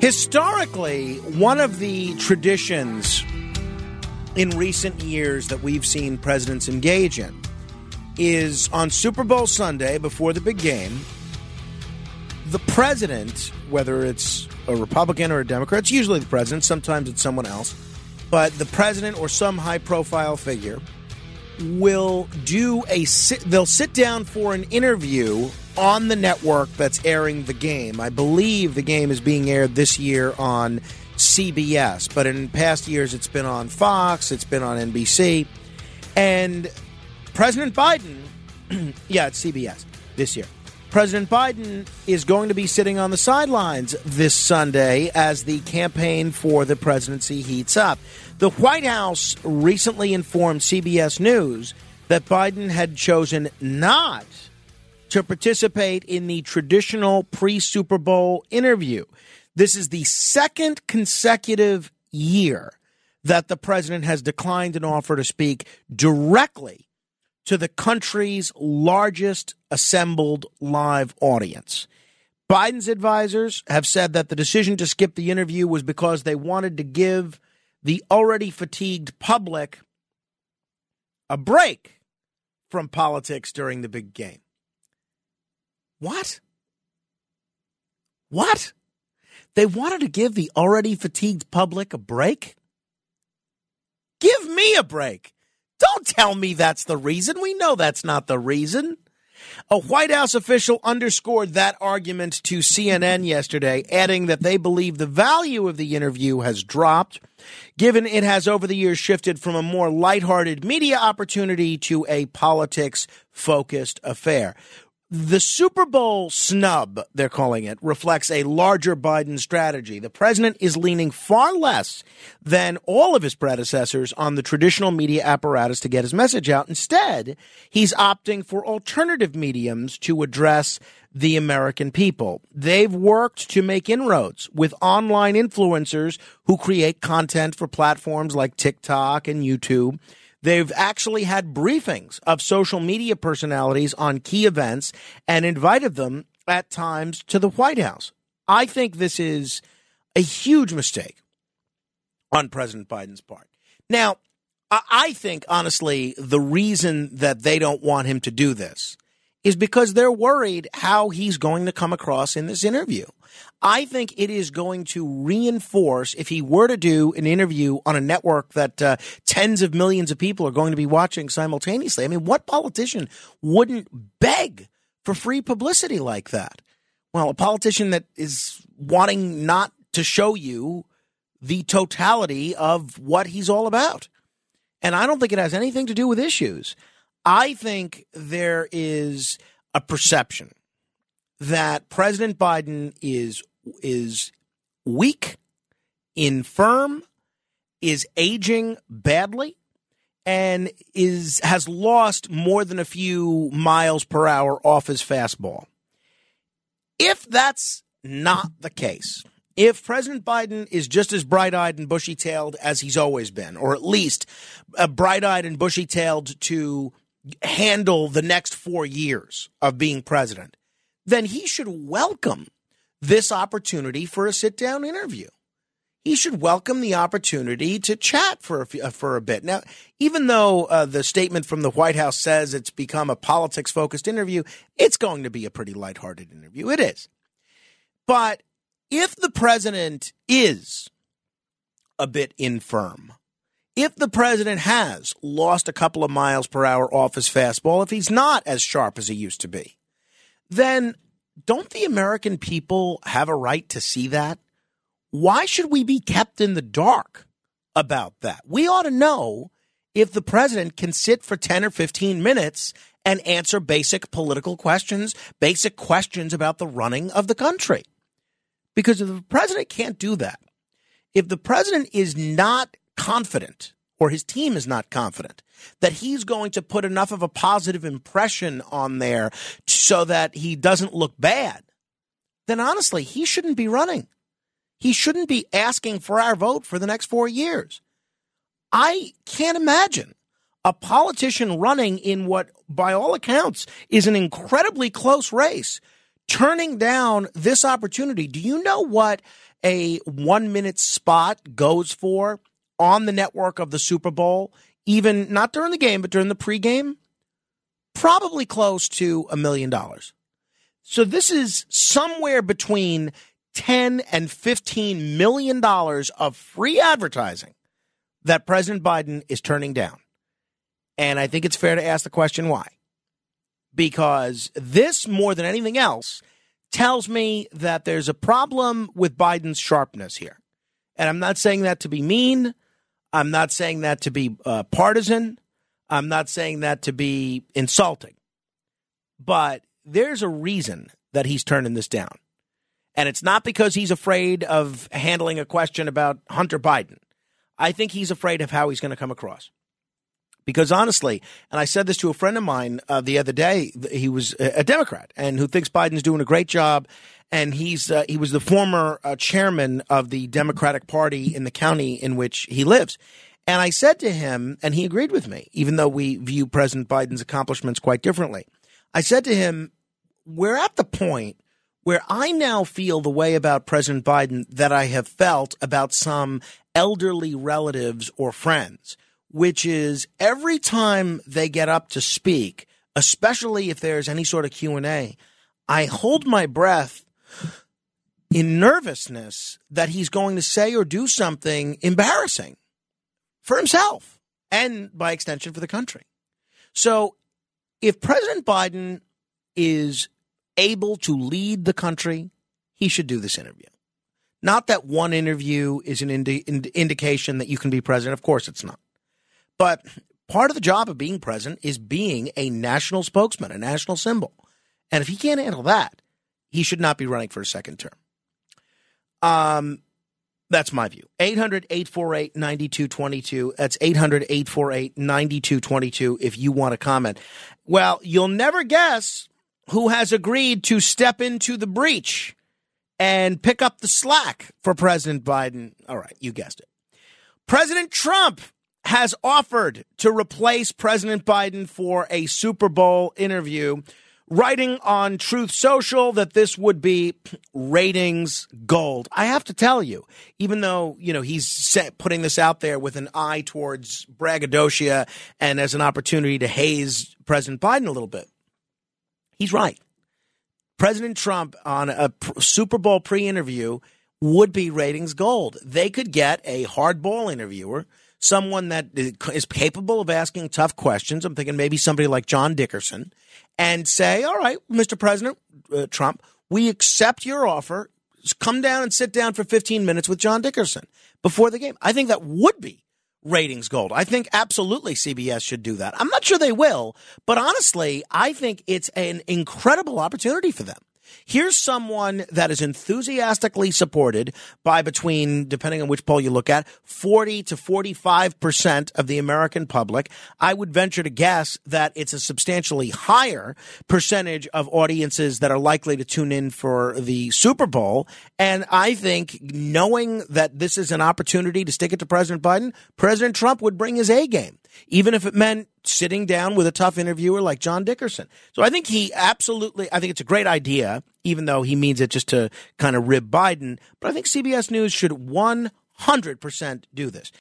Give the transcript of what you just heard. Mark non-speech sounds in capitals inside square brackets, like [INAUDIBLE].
Historically, one of the traditions in recent years that we've seen presidents engage in is on Super Bowl Sunday before the big game, the president, whether it's a Republican or a Democrat, it's usually the president, sometimes it's someone else, but the president or some high profile figure will do a sit, they'll sit down for an interview on the network that's airing the game. I believe the game is being aired this year on CBS, but in past years it's been on Fox, it's been on NBC. And President Biden, [CLEARS THROAT] yeah, it's CBS this year. President Biden is going to be sitting on the sidelines this Sunday as the campaign for the presidency heats up. The White House recently informed CBS News that Biden had chosen not to participate in the traditional pre Super Bowl interview. This is the second consecutive year that the president has declined an offer to speak directly to the country's largest assembled live audience. Biden's advisors have said that the decision to skip the interview was because they wanted to give the already fatigued public a break from politics during the big game. What? What? They wanted to give the already fatigued public a break? Give me a break. Don't tell me that's the reason. We know that's not the reason. A White House official underscored that argument to CNN yesterday, adding that they believe the value of the interview has dropped, given it has over the years shifted from a more lighthearted media opportunity to a politics focused affair. The Super Bowl snub, they're calling it, reflects a larger Biden strategy. The president is leaning far less than all of his predecessors on the traditional media apparatus to get his message out. Instead, he's opting for alternative mediums to address the American people. They've worked to make inroads with online influencers who create content for platforms like TikTok and YouTube. They've actually had briefings of social media personalities on key events and invited them at times to the White House. I think this is a huge mistake on President Biden's part. Now, I think, honestly, the reason that they don't want him to do this is because they're worried how he's going to come across in this interview. I think it is going to reinforce if he were to do an interview on a network that uh, tens of millions of people are going to be watching simultaneously. I mean, what politician wouldn't beg for free publicity like that? Well, a politician that is wanting not to show you the totality of what he's all about. And I don't think it has anything to do with issues. I think there is a perception that President Biden is is weak, infirm, is aging badly, and is has lost more than a few miles per hour off his fastball. If that's not the case, if President Biden is just as bright eyed and bushy tailed as he's always been, or at least uh, bright eyed and bushy tailed to handle the next four years of being president, then he should welcome this opportunity for a sit down interview. He should welcome the opportunity to chat for a, uh, for a bit. Now, even though uh, the statement from the White House says it's become a politics focused interview, it's going to be a pretty lighthearted interview. It is. But if the president is a bit infirm, if the president has lost a couple of miles per hour off his fastball, if he's not as sharp as he used to be, then don't the American people have a right to see that? Why should we be kept in the dark about that? We ought to know if the president can sit for 10 or 15 minutes and answer basic political questions, basic questions about the running of the country. Because if the president can't do that, if the president is not confident or his team is not confident that he's going to put enough of a positive impression on there so that he doesn't look bad, then honestly, he shouldn't be running. He shouldn't be asking for our vote for the next four years. I can't imagine a politician running in what, by all accounts, is an incredibly close race turning down this opportunity. Do you know what a one minute spot goes for on the network of the Super Bowl? Even not during the game, but during the pregame? Probably close to a million dollars. So this is somewhere between 10 and 15 million dollars of free advertising that President Biden is turning down. And I think it's fair to ask the question why. Because this, more than anything else, tells me that there's a problem with Biden's sharpness here. And I'm not saying that to be mean. I'm not saying that to be uh, partisan. I'm not saying that to be insulting. But there's a reason that he's turning this down. And it's not because he's afraid of handling a question about Hunter Biden. I think he's afraid of how he's going to come across. Because honestly, and I said this to a friend of mine uh, the other day, he was a Democrat and who thinks Biden's doing a great job. And he's uh, he was the former uh, chairman of the Democratic Party in the county in which he lives. And I said to him, and he agreed with me, even though we view President Biden's accomplishments quite differently. I said to him, we're at the point where I now feel the way about President Biden that I have felt about some elderly relatives or friends, which is every time they get up to speak, especially if there's any sort of Q&A, I hold my breath in nervousness that he's going to say or do something embarrassing for himself and by extension for the country. So if President Biden is able to lead the country, he should do this interview. Not that one interview is an indi- ind- indication that you can be president. Of course, it's not. But part of the job of being president is being a national spokesman, a national symbol. And if he can't handle that, he should not be running for a second term. Um, that's my view. 800 848 9222. That's 800 848 9222 if you want to comment. Well, you'll never guess who has agreed to step into the breach and pick up the slack for President Biden. All right, you guessed it. President Trump has offered to replace President Biden for a Super Bowl interview, writing on Truth Social that this would be ratings gold. I have to tell you, even though, you know, he's putting this out there with an eye towards braggadocio and as an opportunity to haze President Biden a little bit, He's right. President Trump on a Super Bowl pre interview would be ratings gold. They could get a hardball interviewer, someone that is capable of asking tough questions. I'm thinking maybe somebody like John Dickerson, and say, All right, Mr. President uh, Trump, we accept your offer. come down and sit down for 15 minutes with John Dickerson before the game. I think that would be ratings gold. I think absolutely CBS should do that. I'm not sure they will, but honestly, I think it's an incredible opportunity for them. Here's someone that is enthusiastically supported by between, depending on which poll you look at, 40 to 45% of the American public. I would venture to guess that it's a substantially higher percentage of audiences that are likely to tune in for the Super Bowl. And I think knowing that this is an opportunity to stick it to President Biden, President Trump would bring his A game even if it meant sitting down with a tough interviewer like John Dickerson. So I think he absolutely, I think it's a great idea, even though he means it just to kind of rib Biden. But I think CBS News should 100% do this.